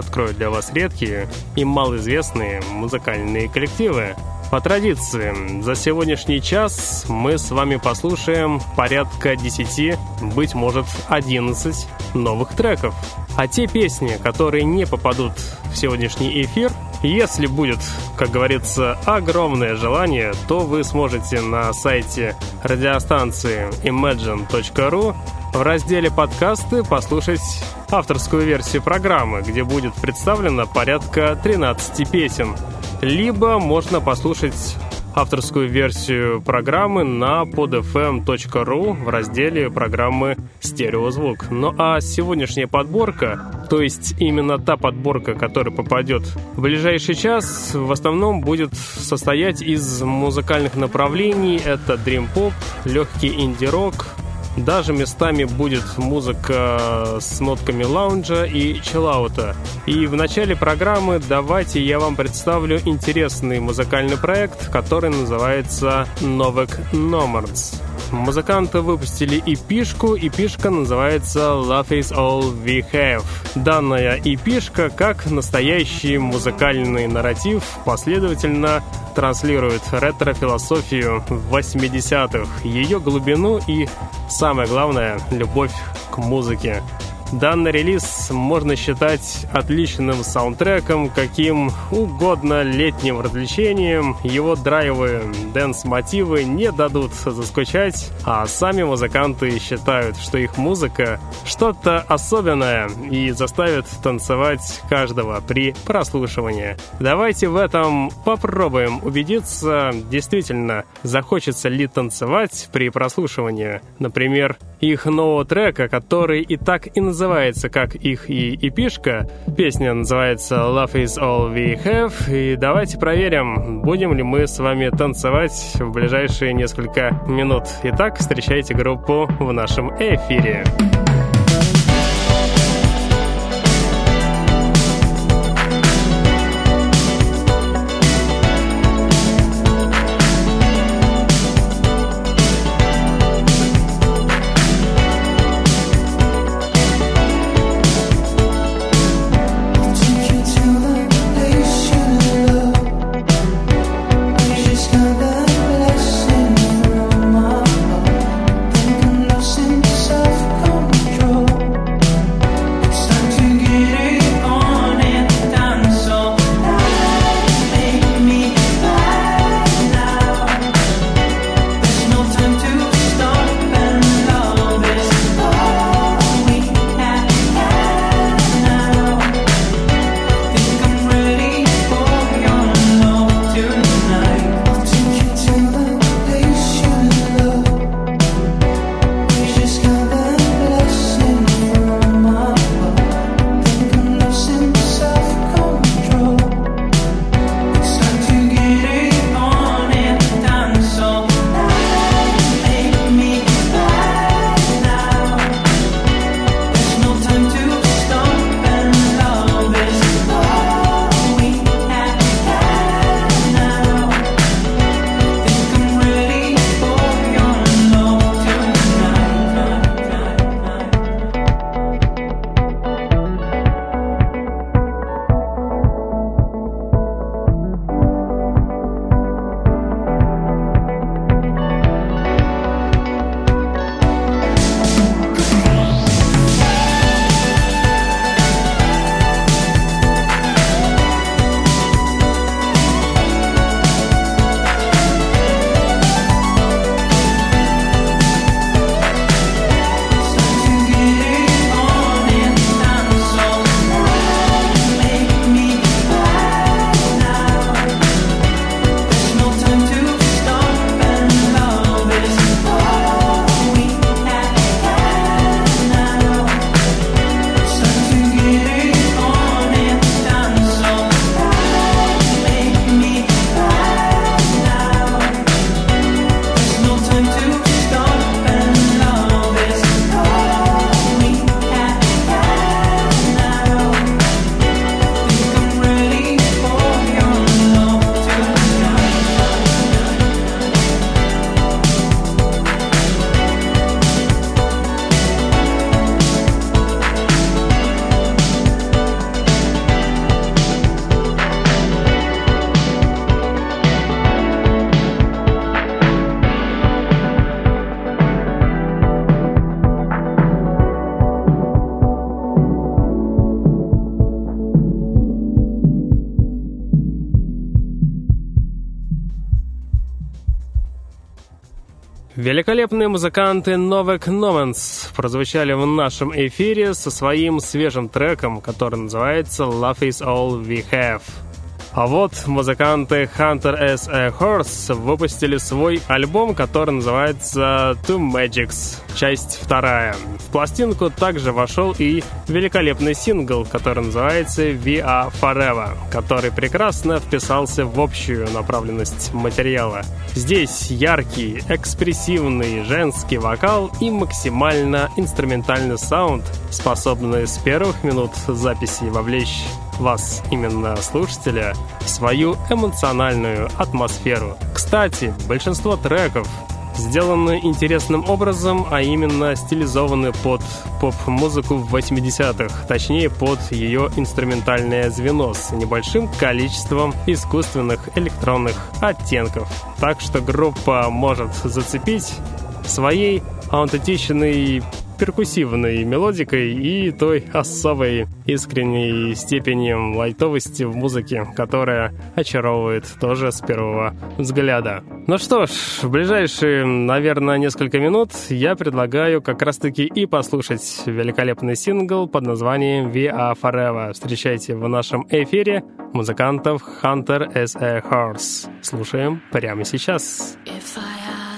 открою для вас редкие и малоизвестные музыкальные коллективы. По традиции, за сегодняшний час мы с вами послушаем порядка 10, быть может 11 новых треков. А те песни, которые не попадут в сегодняшний эфир, если будет, как говорится, огромное желание, то вы сможете на сайте радиостанции imagine.ru в разделе «Подкасты» послушать авторскую версию программы, где будет представлено порядка 13 песен. Либо можно послушать авторскую версию программы на podfm.ru в разделе программы «Стереозвук». Ну а сегодняшняя подборка, то есть именно та подборка, которая попадет в ближайший час, в основном будет состоять из музыкальных направлений. Это Pop, легкий инди-рок, даже местами будет музыка с нотками лаунжа и чиллаута. И в начале программы давайте я вам представлю интересный музыкальный проект, который называется Novak Nomads. Музыканты выпустили эпишку, эпишка называется Love is All We Have. Данная эпишка, как настоящий музыкальный нарратив, последовательно транслирует ретро-философию 80-х, ее глубину и, самое главное, любовь к музыке. Данный релиз можно считать отличным саундтреком, каким угодно летним развлечением. Его драйвы, дэнс-мотивы не дадут заскучать, а сами музыканты считают, что их музыка что-то особенное и заставит танцевать каждого при прослушивании. Давайте в этом попробуем убедиться, действительно, захочется ли танцевать при прослушивании. Например, их нового трека, который и так и называется называется, как их и эпишка. Песня называется Love is all we have. И давайте проверим, будем ли мы с вами танцевать в ближайшие несколько минут. Итак, встречайте группу в нашем эфире. Yourself Великолепные музыканты Novak Nomans прозвучали в нашем эфире со своим свежим треком, который называется Love is All We Have. А вот музыканты Hunter as a Horse выпустили свой альбом, который называется Two Magics, часть вторая. В пластинку также вошел и великолепный сингл, который называется We Are Forever, который прекрасно вписался в общую направленность материала. Здесь яркий, экспрессивный женский вокал и максимально инструментальный саунд, способный с первых минут записи вовлечь вас, именно слушателя, в свою эмоциональную атмосферу. Кстати, большинство треков сделаны интересным образом, а именно стилизованы под поп-музыку в 80-х, точнее под ее инструментальное звено с небольшим количеством искусственных электронных оттенков. Так что группа может зацепить своей аутентичной перкуссивной мелодикой и той особой искренней степенью лайтовости в музыке, которая очаровывает тоже с первого взгляда. Ну что ж, в ближайшие, наверное, несколько минут я предлагаю как раз-таки и послушать великолепный сингл под названием We Are Forever. Встречайте в нашем эфире музыкантов Hunter as a Horse. Слушаем прямо сейчас. If I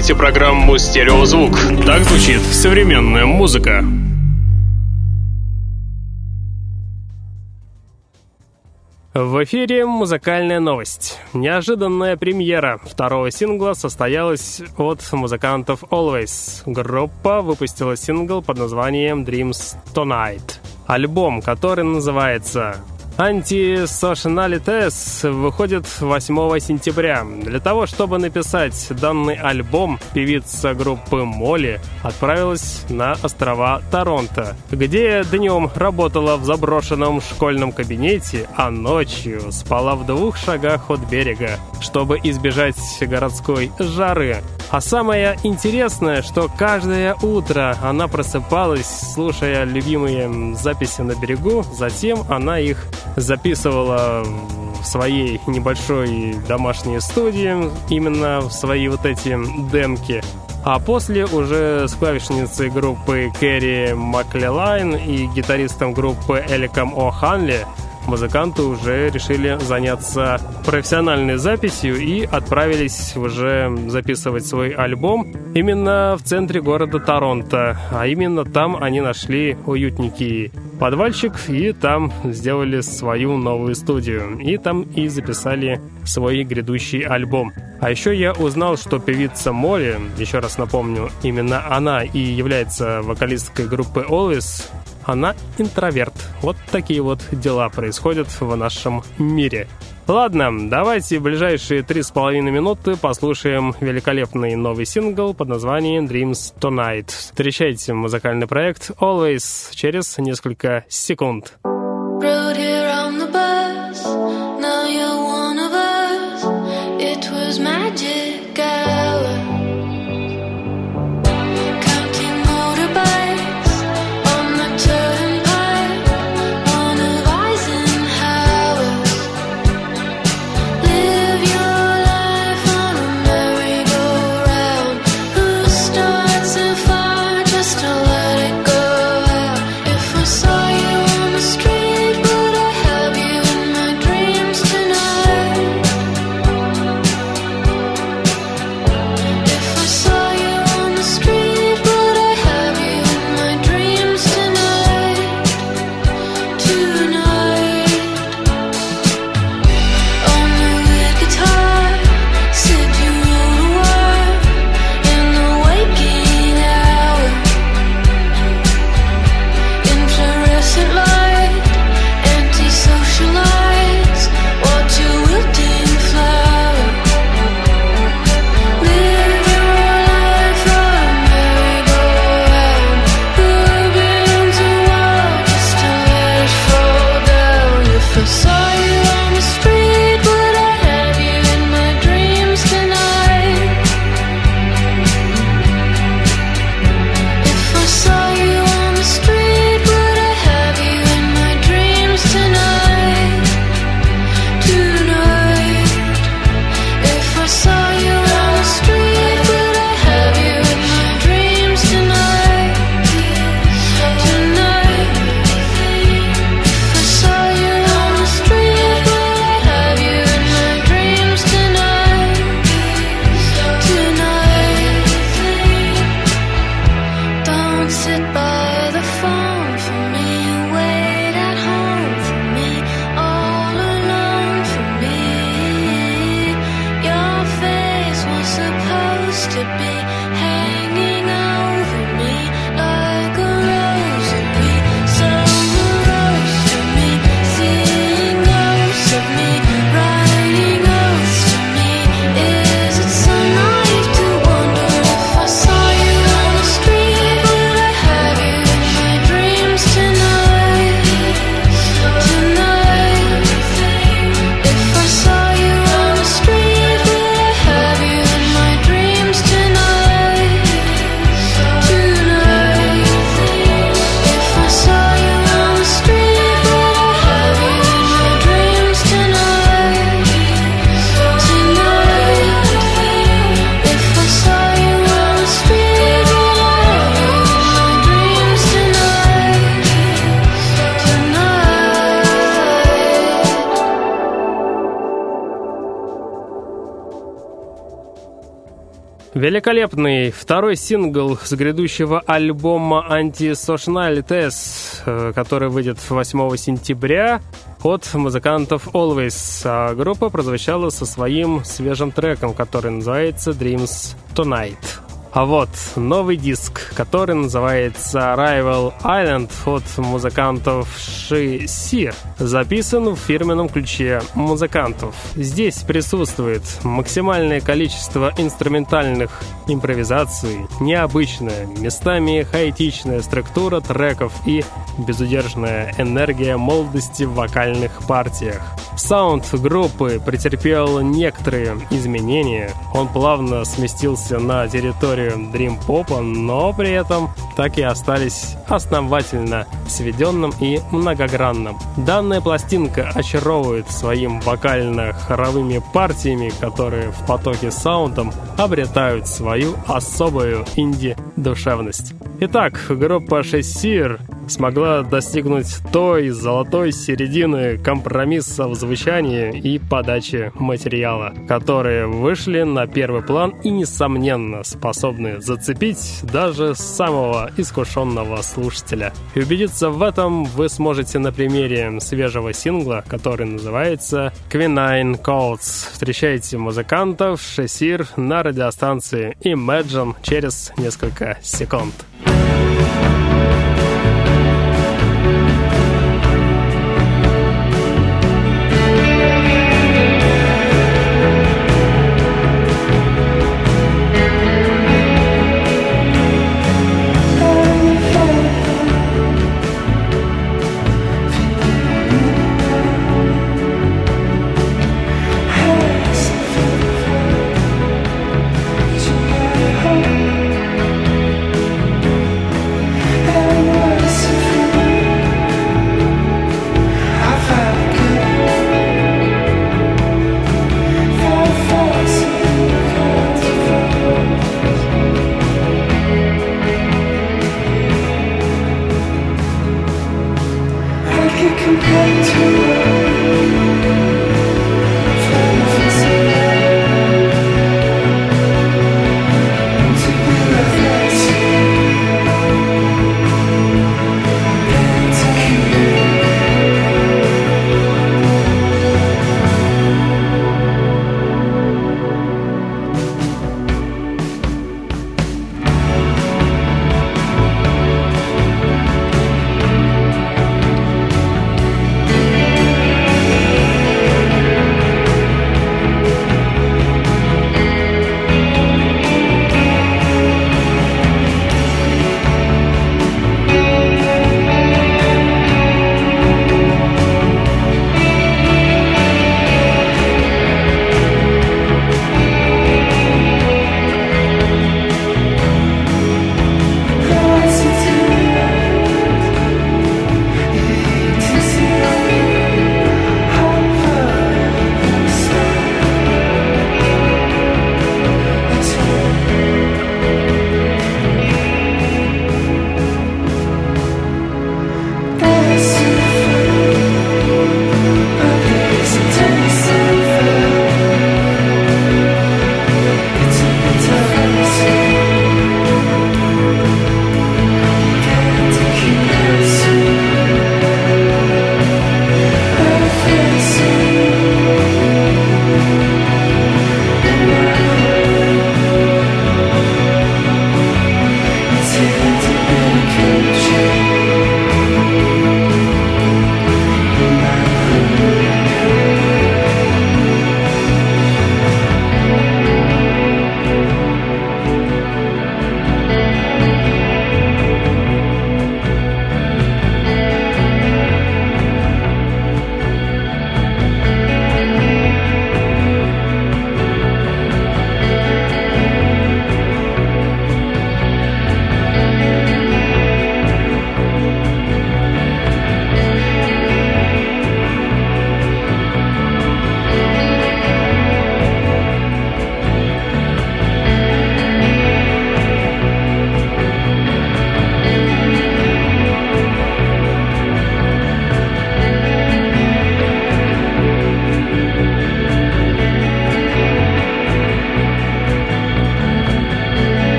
слушаете программу «Стереозвук». Так звучит современная музыка. В эфире музыкальная новость. Неожиданная премьера второго сингла состоялась от музыкантов Always. Группа выпустила сингл под названием Dreams Tonight. Альбом, который называется Антисошналитес выходит 8 сентября. Для того, чтобы написать данный альбом, певица группы Молли отправилась на острова Торонто, где днем работала в заброшенном школьном кабинете, а ночью спала в двух шагах от берега, чтобы избежать городской жары. А самое интересное, что каждое утро она просыпалась, слушая любимые записи на берегу, затем она их записывала в своей небольшой домашней студии, именно в свои вот эти демки. А после уже с клавишницей группы Кэрри Маклелайн и гитаристом группы Эликом О'Ханли музыканты уже решили заняться профессиональной записью и отправились уже записывать свой альбом именно в центре города Торонто. А именно там они нашли уютненький подвальчик и там сделали свою новую студию. И там и записали свой грядущий альбом. А еще я узнал, что певица Молли, еще раз напомню, именно она и является вокалисткой группы Always, она интроверт. Вот такие вот дела происходят в нашем мире. Ладно, давайте в ближайшие три с половиной минуты послушаем великолепный новый сингл под названием Dreams Tonight. Встречайте музыкальный проект Always через несколько секунд. Rode Великолепный второй сингл с грядущего альбома Antisocialites, э, который выйдет 8 сентября от музыкантов Always. А группа прозвучала со своим свежим треком, который называется Dreams Tonight. А вот новый диск, который называется Rival Island от музыкантов Ши Сир, записан в фирменном ключе музыкантов. Здесь присутствует максимальное количество инструментальных импровизаций, необычная, местами хаотичная структура треков и безудержная энергия молодости в вокальных партиях. Саунд группы претерпел некоторые изменения. Он плавно сместился на территорию Dream Pop, но при этом так и остались основательно сведенным и многогранным. Данная пластинка очаровывает своим вокально-хоровыми партиями, которые в потоке саундом обретают свою особую инди-душевность. Итак, группа Шессир смогла достигнуть той золотой середины компромисса в звучании и подаче материала, которые вышли на первый план и, несомненно, способны зацепить даже самого искушенного слушателя. И убедиться в этом вы сможете на примере свежего сингла, который называется Quinine Codes. Встречайте музыкантов Шесир на радиостанции Imagine через несколько секунд.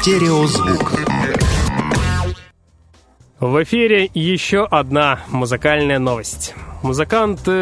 Стереозвук. В эфире еще одна музыкальная новость. Музыканты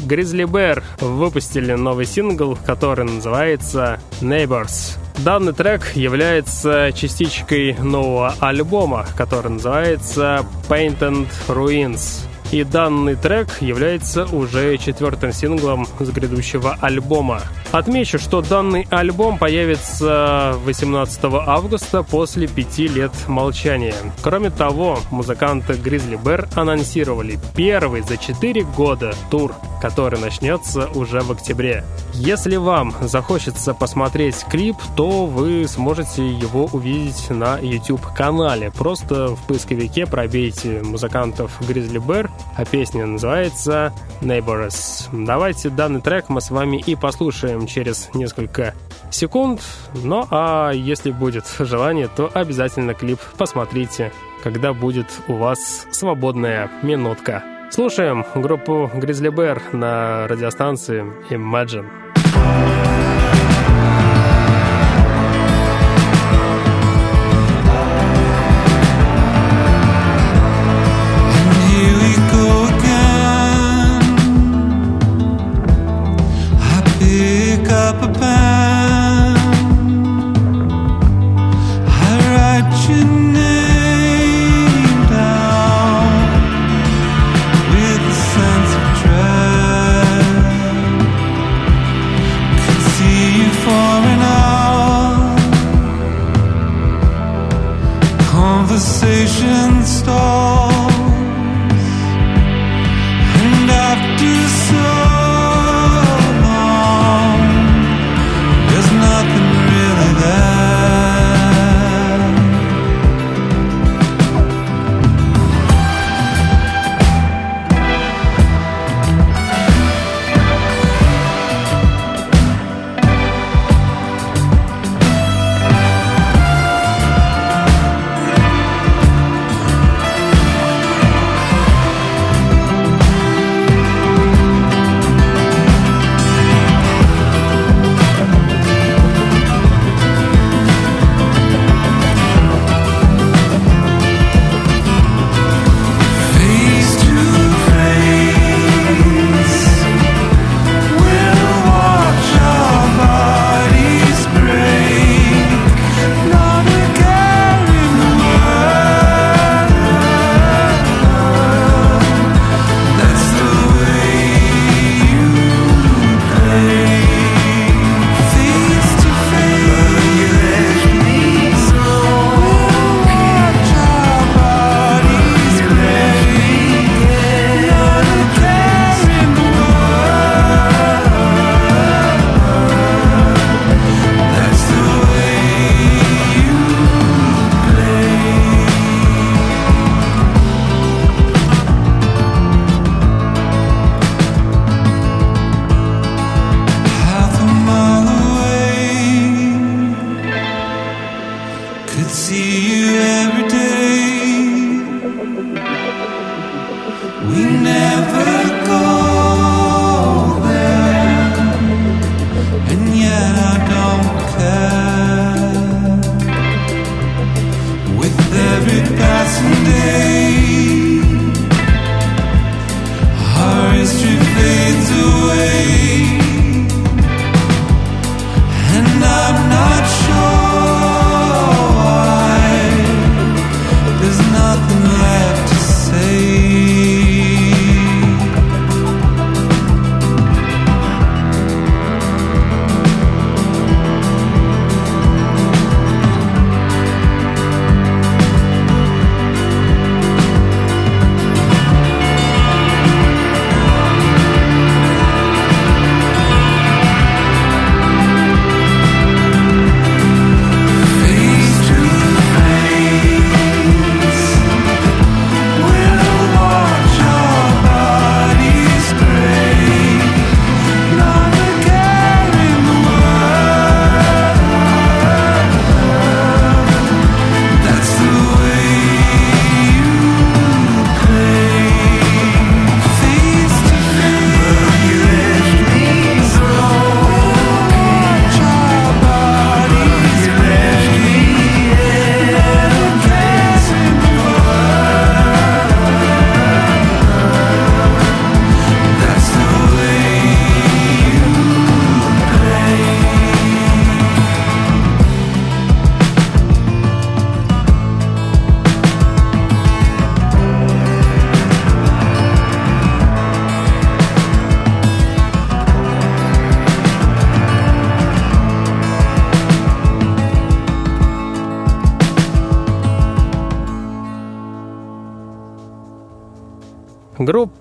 Grizzly Bear выпустили новый сингл, который называется Neighbors. Данный трек является частичкой нового альбома, который называется Painted Ruins. И данный трек является уже четвертым синглом с грядущего альбома. Отмечу, что данный альбом появится 18 августа после пяти лет молчания. Кроме того, музыканты Grizzly Bear анонсировали первый за четыре года тур, который начнется уже в октябре. Если вам захочется посмотреть клип, то вы сможете его увидеть на YouTube-канале. Просто в поисковике пробейте музыкантов Grizzly Bear, а песня называется Neighbors. Давайте данный трек мы с вами и послушаем через несколько секунд. Ну а если будет желание, то обязательно клип посмотрите, когда будет у вас свободная минутка. Слушаем группу Grizzly Bear на радиостанции Imagine.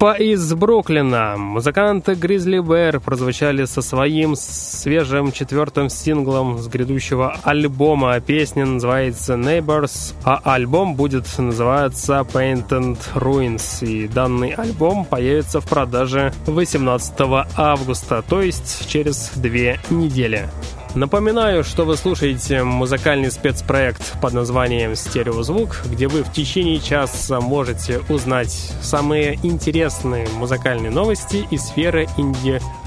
Группа из Бруклина. Музыканты Grizzly Bear прозвучали со своим свежим четвертым синглом с грядущего альбома. Песня называется Neighbors, а альбом будет называться Painted Ruins. И данный альбом появится в продаже 18 августа, то есть через две недели. Напоминаю, что вы слушаете музыкальный спецпроект под названием «Стереозвук», где вы в течение часа можете узнать самые интересные музыкальные новости из сферы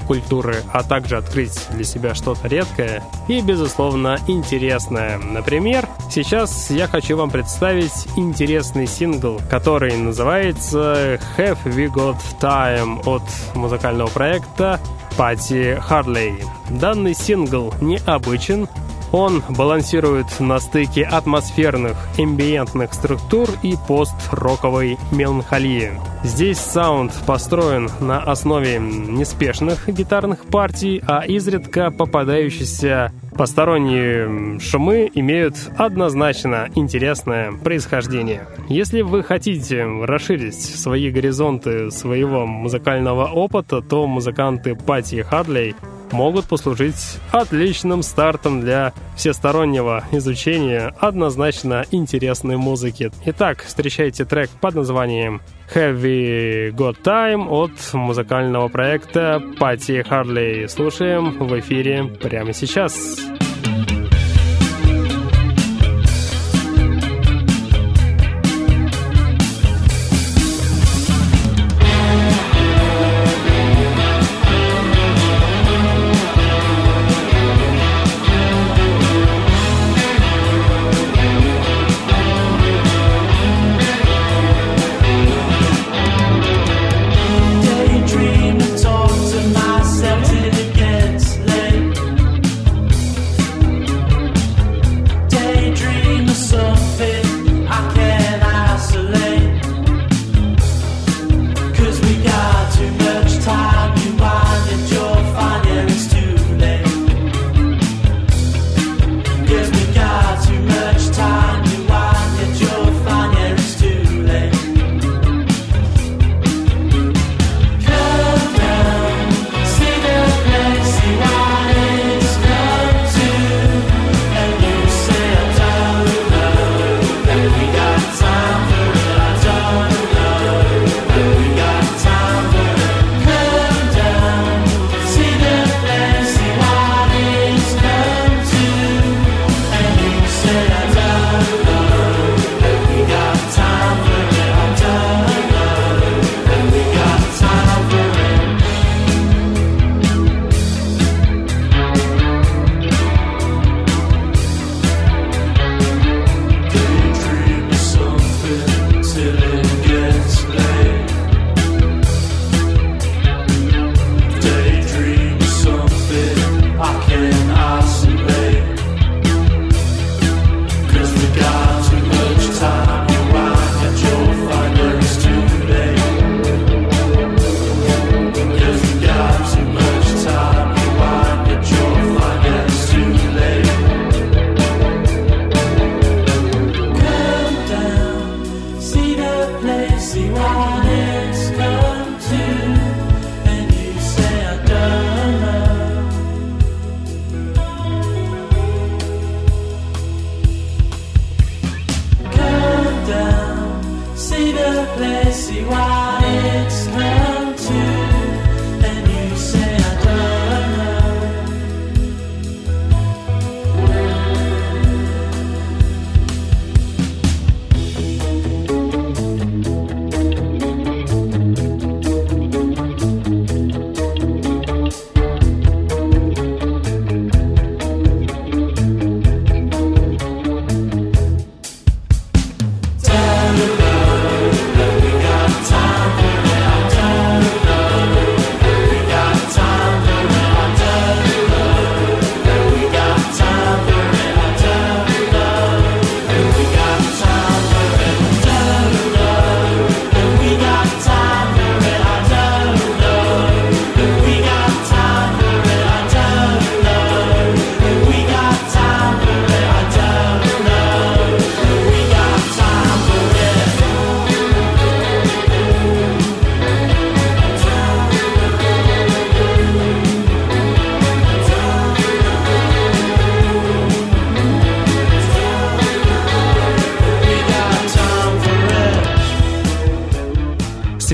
инди-культуры, а также открыть для себя что-то редкое и, безусловно, интересное. Например, сейчас я хочу вам представить интересный сингл, который называется «Have We Got Time» от музыкального проекта Пати Харлей. Данный сингл необычен, он балансирует на стыке атмосферных, эмбиентных структур и пост-роковой меланхолии. Здесь саунд построен на основе неспешных гитарных партий, а изредка попадающиеся посторонние шумы имеют однозначно интересное происхождение. Если вы хотите расширить свои горизонты своего музыкального опыта, то музыканты Пати Хадлей могут послужить отличным стартом для всестороннего изучения однозначно интересной музыки. Итак, встречайте трек под названием Heavy Got Time от музыкального проекта Пати Харлей. Слушаем в эфире прямо сейчас. Сейчас.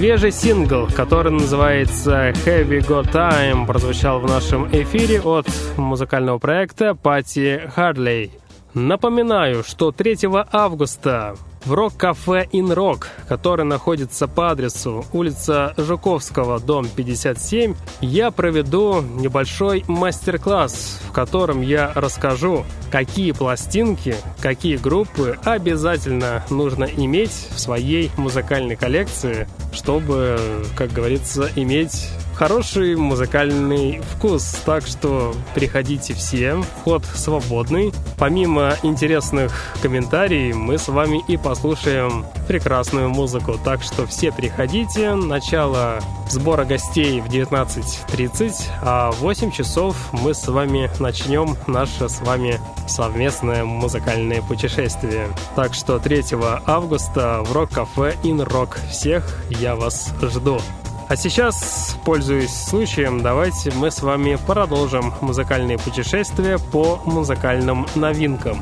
Свежий сингл, который называется Heavy Go Time, прозвучал в нашем эфире от музыкального проекта Пати Харлей. Напоминаю, что 3 августа в рок-кафе «Инрок», который находится по адресу улица Жуковского, дом 57, я проведу небольшой мастер-класс, в котором я расскажу, какие пластинки, какие группы обязательно нужно иметь в своей музыкальной коллекции, чтобы, как говорится, иметь хороший музыкальный вкус, так что приходите все, вход свободный. Помимо интересных комментариев, мы с вами и послушаем прекрасную музыку, так что все приходите. Начало сбора гостей в 19.30, а в 8 часов мы с вами начнем наше с вами совместное музыкальное путешествие. Так что 3 августа в рок-кафе In Rock. Всех я вас жду. А сейчас, пользуясь случаем, давайте мы с вами продолжим музыкальные путешествия по музыкальным новинкам.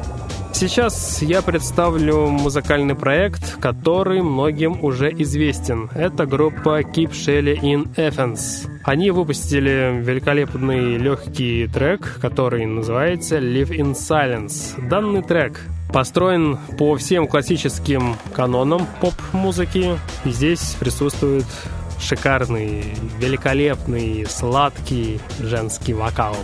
Сейчас я представлю музыкальный проект, который многим уже известен. Это группа Keep Shelley in Athens. Они выпустили великолепный легкий трек, который называется Live in Silence. Данный трек построен по всем классическим канонам поп-музыки. Здесь присутствует шикарный, великолепный, сладкий женский вокал.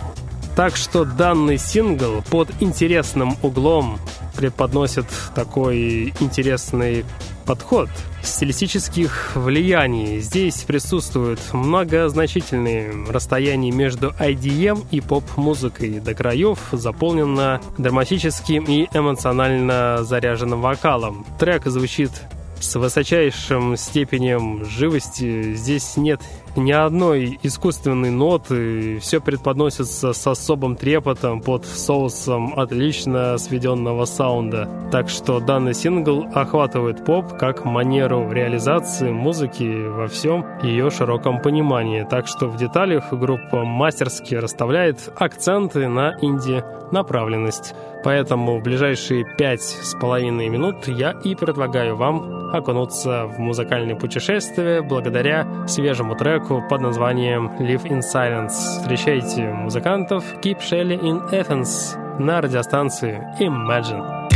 Так что данный сингл под интересным углом преподносит такой интересный подход стилистических влияний. Здесь присутствуют многозначительные расстояния между IDM и поп-музыкой. До краев заполнено драматическим и эмоционально заряженным вокалом. Трек звучит с высочайшим степенем живости. Здесь нет ни одной искусственной ноты. Все предподносится с особым трепотом под соусом отлично сведенного саунда. Так что данный сингл охватывает поп как манеру реализации музыки во всем ее широком понимании. Так что в деталях группа мастерски расставляет акценты на инди-направленность. Поэтому в ближайшие пять с половиной минут я и предлагаю вам окунуться в музыкальное путешествие благодаря свежему треку под названием Live in Silence. Встречайте музыкантов Keep Shelley in Athens на радиостанции Imagine.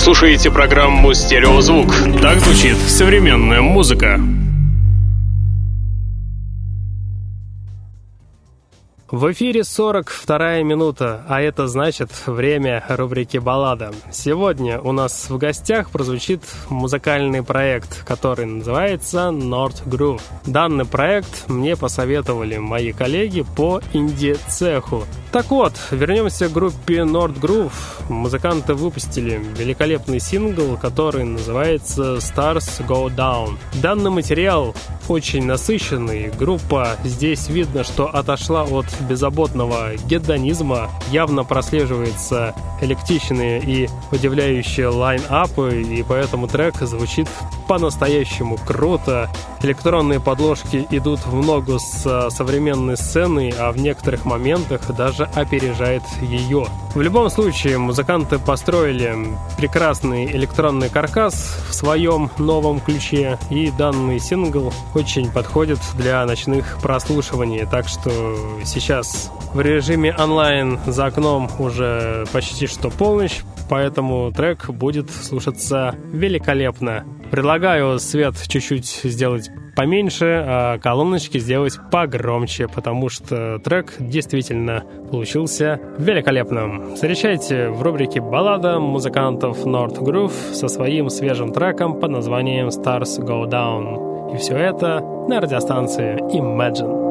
Вы слушаете программу «Стереозвук». Так звучит современная музыка. В эфире 42 минута, а это значит время рубрики «Баллада». Сегодня у нас в гостях прозвучит музыкальный проект, который называется North Groove. Данный проект мне посоветовали мои коллеги по инди-цеху. Так вот, вернемся к группе North Groove. Музыканты выпустили великолепный сингл, который называется Stars Go Down. Данный материал очень насыщенный. Группа здесь видно, что отошла от беззаботного гедонизма явно прослеживается электричные и удивляющие лайн-апы, и поэтому трек звучит по-настоящему круто. Электронные подложки идут в ногу с современной сценой, а в некоторых моментах даже опережает ее. В любом случае, музыканты построили прекрасный электронный каркас в своем новом ключе, и данный сингл очень подходит для ночных прослушиваний, так что сейчас в режиме онлайн за окном уже почти что полночь, поэтому трек будет слушаться великолепно. Предлагаю свет чуть-чуть сделать поменьше, а колоночки сделать погромче, потому что трек действительно получился великолепным. Встречайте в рубрике «Баллада» музыкантов North Groove со своим свежим треком под названием «Stars Go Down». И все это на радиостанции Imagine.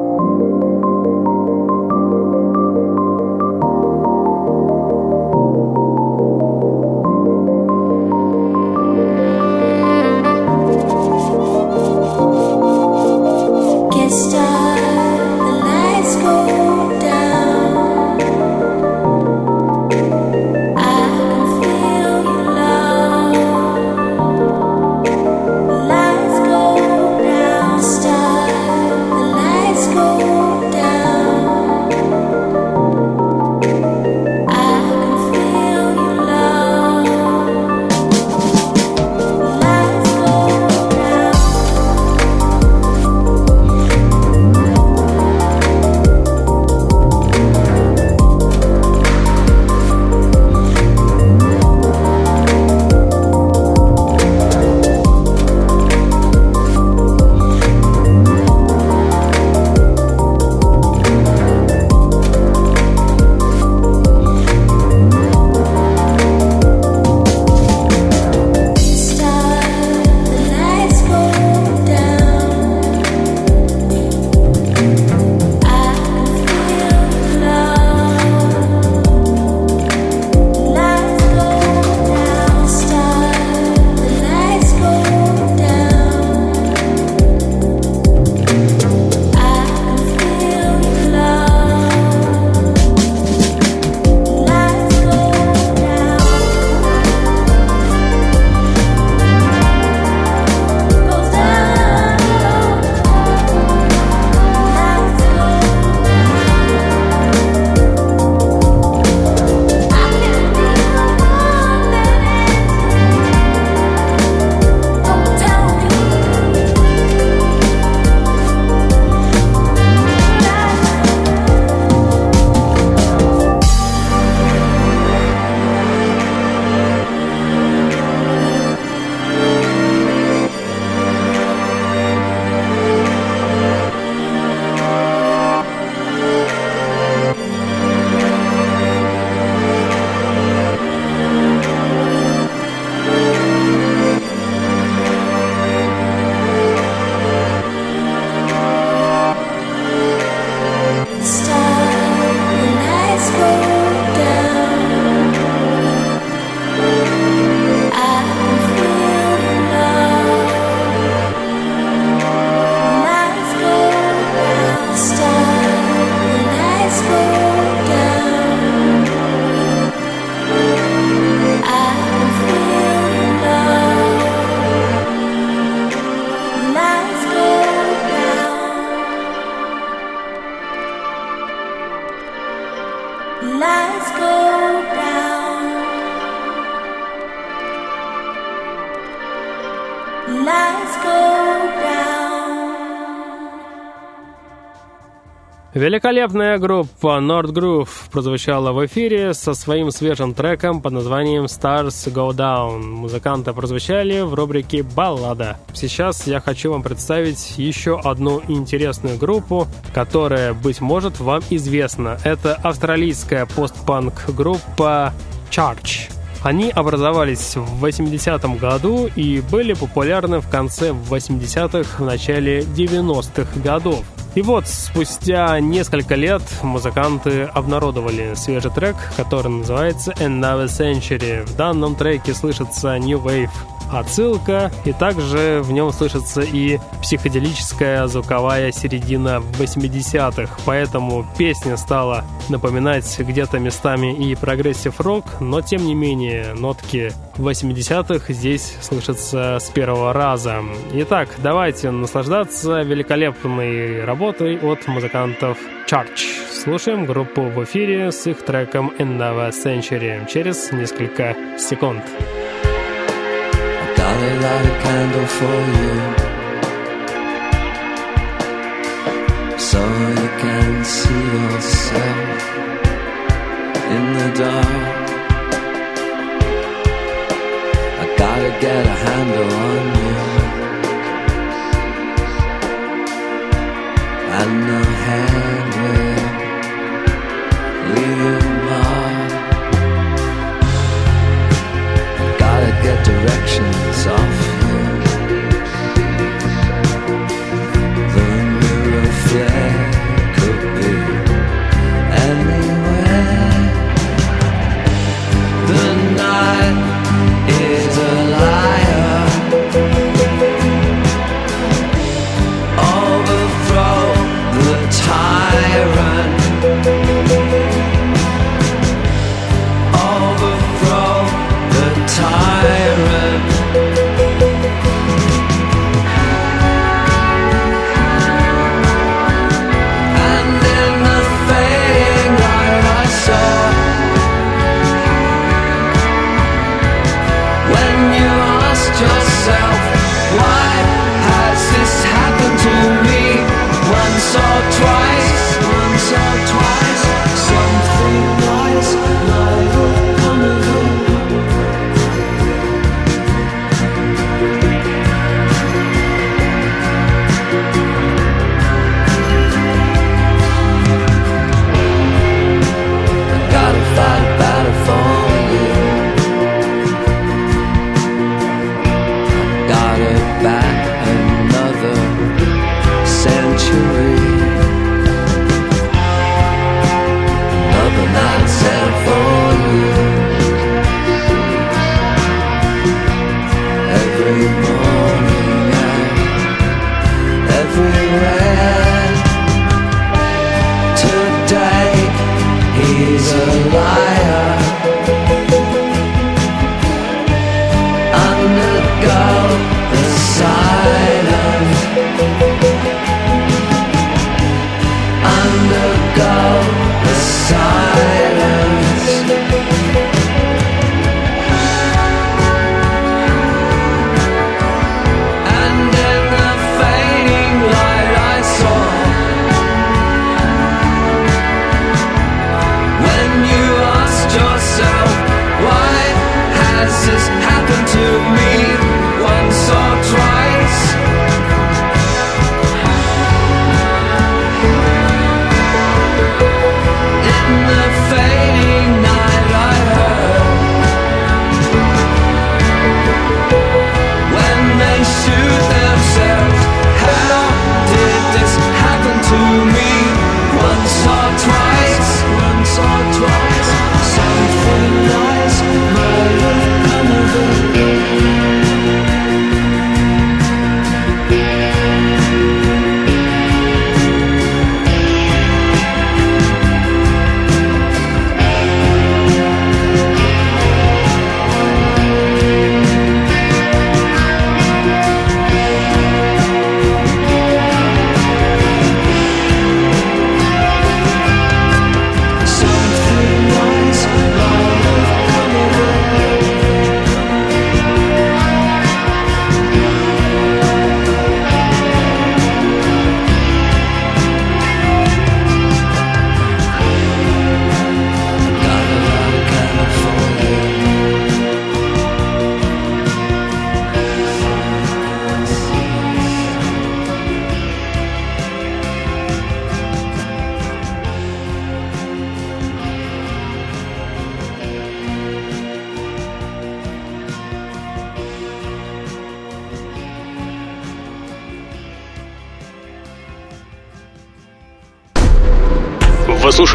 Великолепная группа Nord Groove прозвучала в эфире со своим свежим треком под названием Stars Go Down. Музыканты прозвучали в рубрике «Баллада». Сейчас я хочу вам представить еще одну интересную группу, которая, быть может, вам известна. Это австралийская постпанк группа Charge. Они образовались в 80-м году и были популярны в конце 80-х, в начале 90-х годов. И вот, спустя несколько лет музыканты обнародовали свежий трек, который называется Another Century. В данном треке слышится New Wave отсылка, и также в нем слышится и психоделическая звуковая середина 80-х, поэтому песня стала напоминать где-то местами и прогрессив рок, но тем не менее нотки 80-х здесь слышатся с первого раза. Итак, давайте наслаждаться великолепной работой от музыкантов Church. Слушаем группу в эфире с их треком Another Century через несколько секунд. I'll light a candle for you. So you can see yourself in the dark. I gotta get a handle on you. And the hand will leave mark get directions off. The mirror could be anywhere. The night is a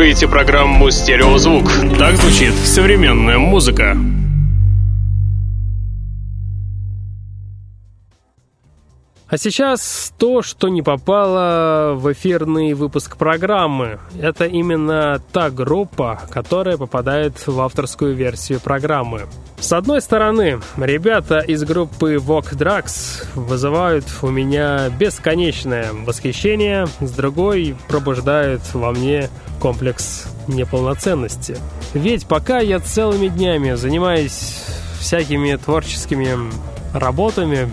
слушаете программу «Стереозвук». Так звучит современная музыка. А сейчас то, что не попало в эфирный выпуск программы. Это именно та группа, которая попадает в авторскую версию программы. С одной стороны, ребята из группы Vogue Drugs вызывают у меня бесконечное восхищение, с другой пробуждают во мне комплекс неполноценности. Ведь пока я целыми днями занимаюсь всякими творческими работами,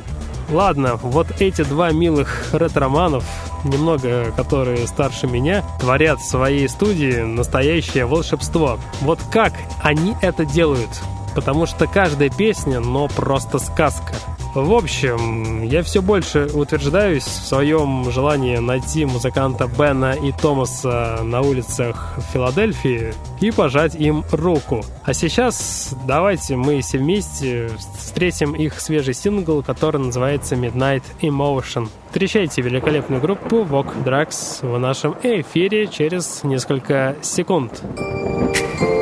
Ладно, вот эти два милых ретроманов, немного которые старше меня, творят в своей студии настоящее волшебство. Вот как они это делают? Потому что каждая песня, но просто сказка. В общем, я все больше утверждаюсь в своем желании найти музыканта Бена и Томаса на улицах Филадельфии и пожать им руку. А сейчас давайте мы все вместе встретим их свежий сингл, который называется Midnight Emotion. Встречайте великолепную группу Vogue Drugs в нашем эфире через несколько секунд. to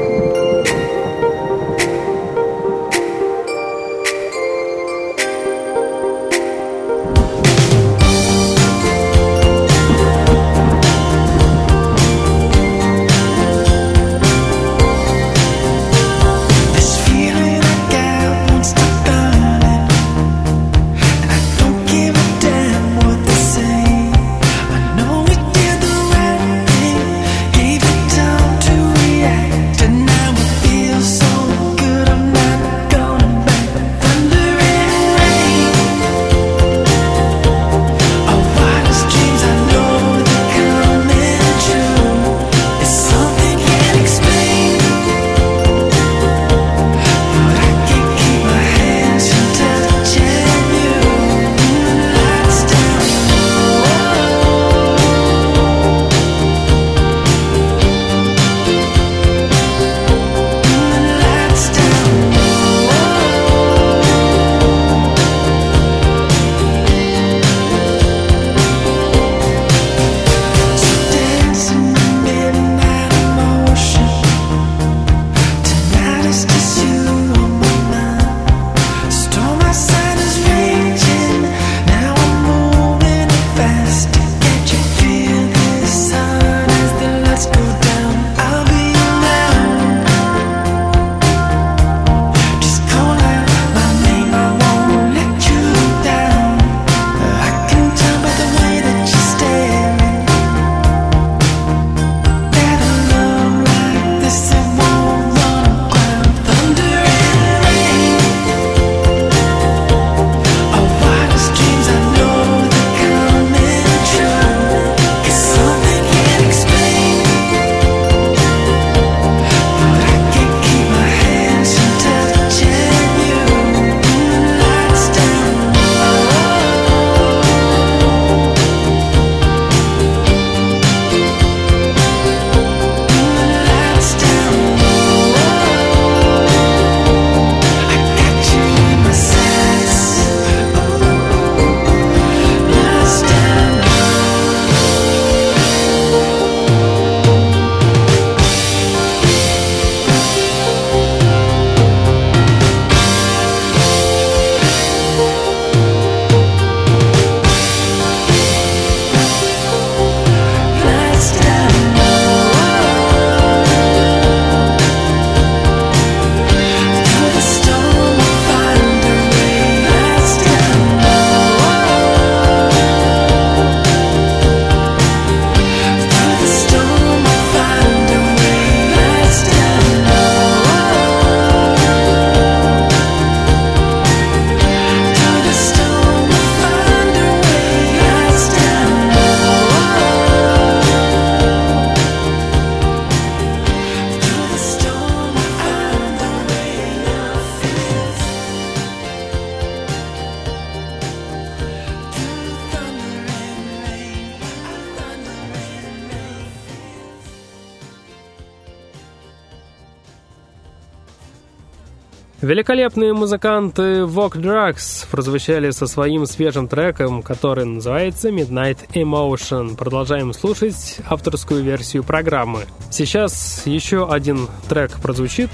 Великолепные музыканты Vogue Drugs прозвучали со своим свежим треком, который называется Midnight Emotion. Продолжаем слушать авторскую версию программы. Сейчас еще один трек прозвучит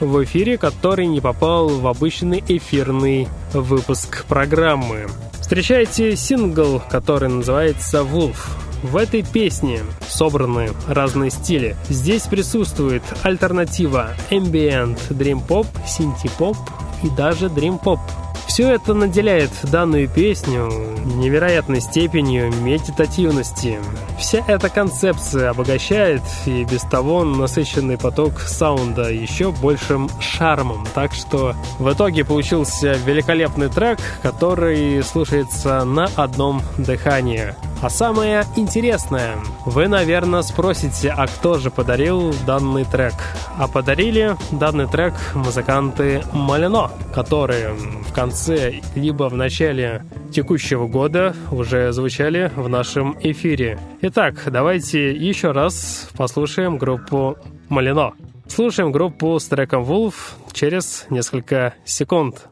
в эфире, который не попал в обычный эфирный выпуск программы. Встречайте сингл, который называется «Wolf». В этой песне собраны разные стили. Здесь присутствует альтернатива ambient, дрим-поп, синти-поп и даже дрим-поп. Все это наделяет данную песню невероятной степенью медитативности. Вся эта концепция обогащает и без того насыщенный поток саунда еще большим шармом. Так что в итоге получился великолепный трек, который слушается на одном дыхании. А самое интересное, вы, наверное, спросите, а кто же подарил данный трек? А подарили данный трек музыканты Малино, которые в конце либо в начале текущего года уже звучали в нашем эфире. Итак, давайте еще раз послушаем группу Малино. Слушаем группу с треком Wolf через несколько секунд.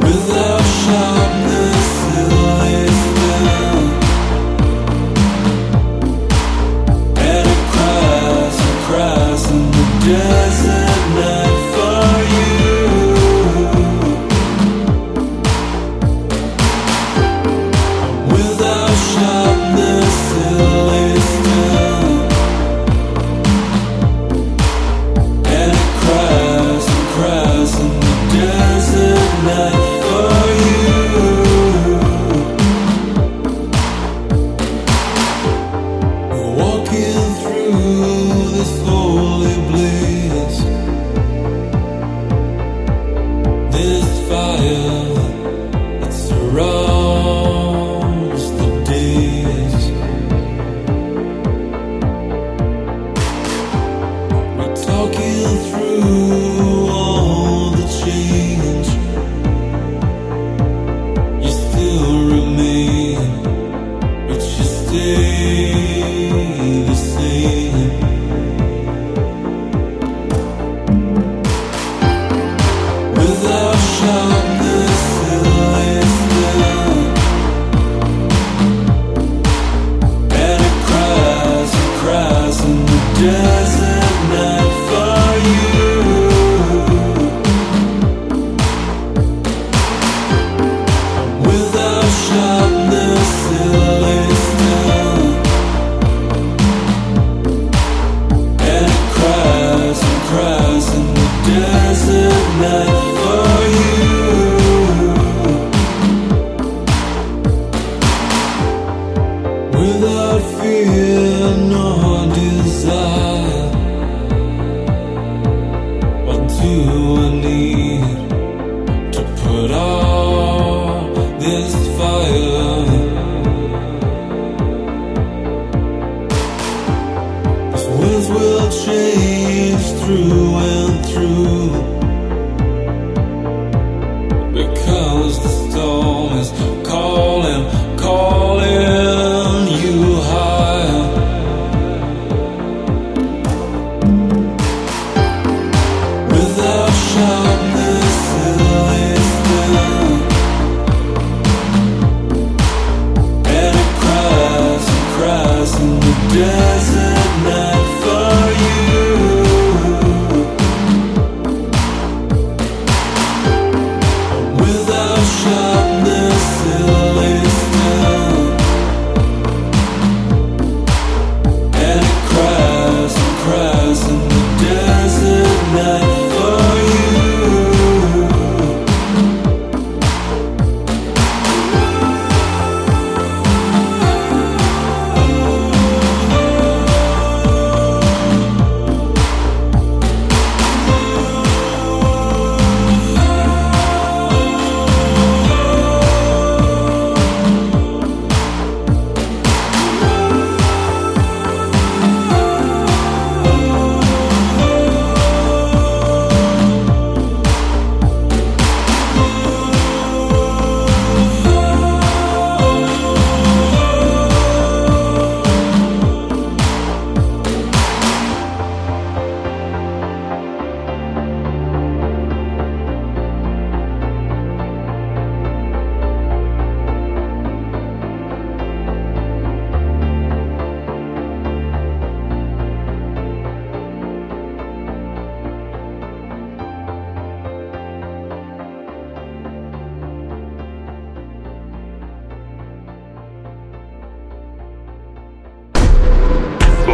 Without without fear nor desire.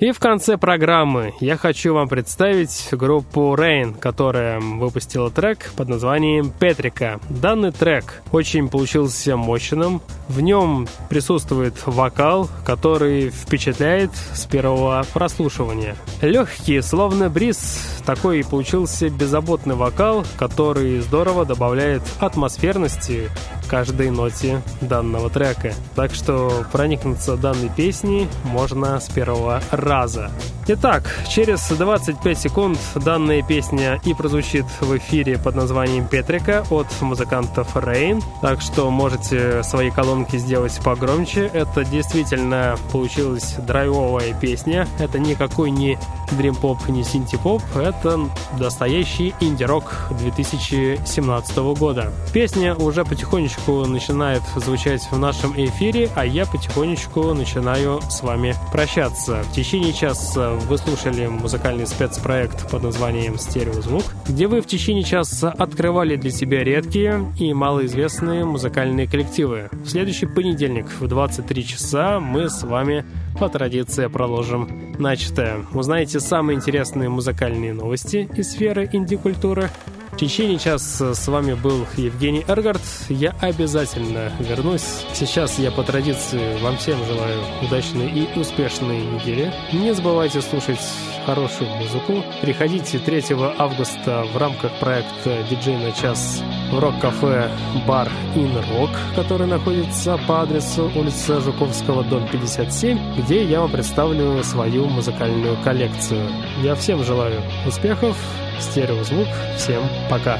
И в конце программы я хочу вам представить группу Rain, которая выпустила трек под названием «Петрика». Данный трек очень получился мощным. В нем присутствует вокал, который впечатляет с первого прослушивания. Легкий, словно бриз, такой получился беззаботный вокал, который здорово добавляет атмосферности каждой ноте данного трека. Так что проникнуться данной песней можно с первого раза. Итак, через 25 секунд данная песня и прозвучит в эфире под названием «Петрика» от музыкантов Rain. Так что можете свои колонки сделать погромче. Это действительно получилась драйвовая песня. Это никакой не дрим-поп, не синти-поп. Это настоящий инди-рок 2017 года. Песня уже потихонечку потихонечку начинает звучать в нашем эфире, а я потихонечку начинаю с вами прощаться. В течение часа вы слушали музыкальный спецпроект под названием «Стереозвук», где вы в течение часа открывали для себя редкие и малоизвестные музыкальные коллективы. В следующий понедельник в 23 часа мы с вами по традиции продолжим начатое. Узнаете самые интересные музыкальные новости из сферы инди-культуры, в течение часа с вами был Евгений Эргард. Я обязательно вернусь. Сейчас я по традиции вам всем желаю удачной и успешной недели. Не забывайте слушать хорошую музыку. Приходите 3 августа в рамках проекта «Диджей на час» в рок-кафе «Бар Ин Рок», который находится по адресу улица Жуковского, дом 57, где я вам представлю свою музыкальную коллекцию. Я всем желаю успехов, стереозвук. Всем пока.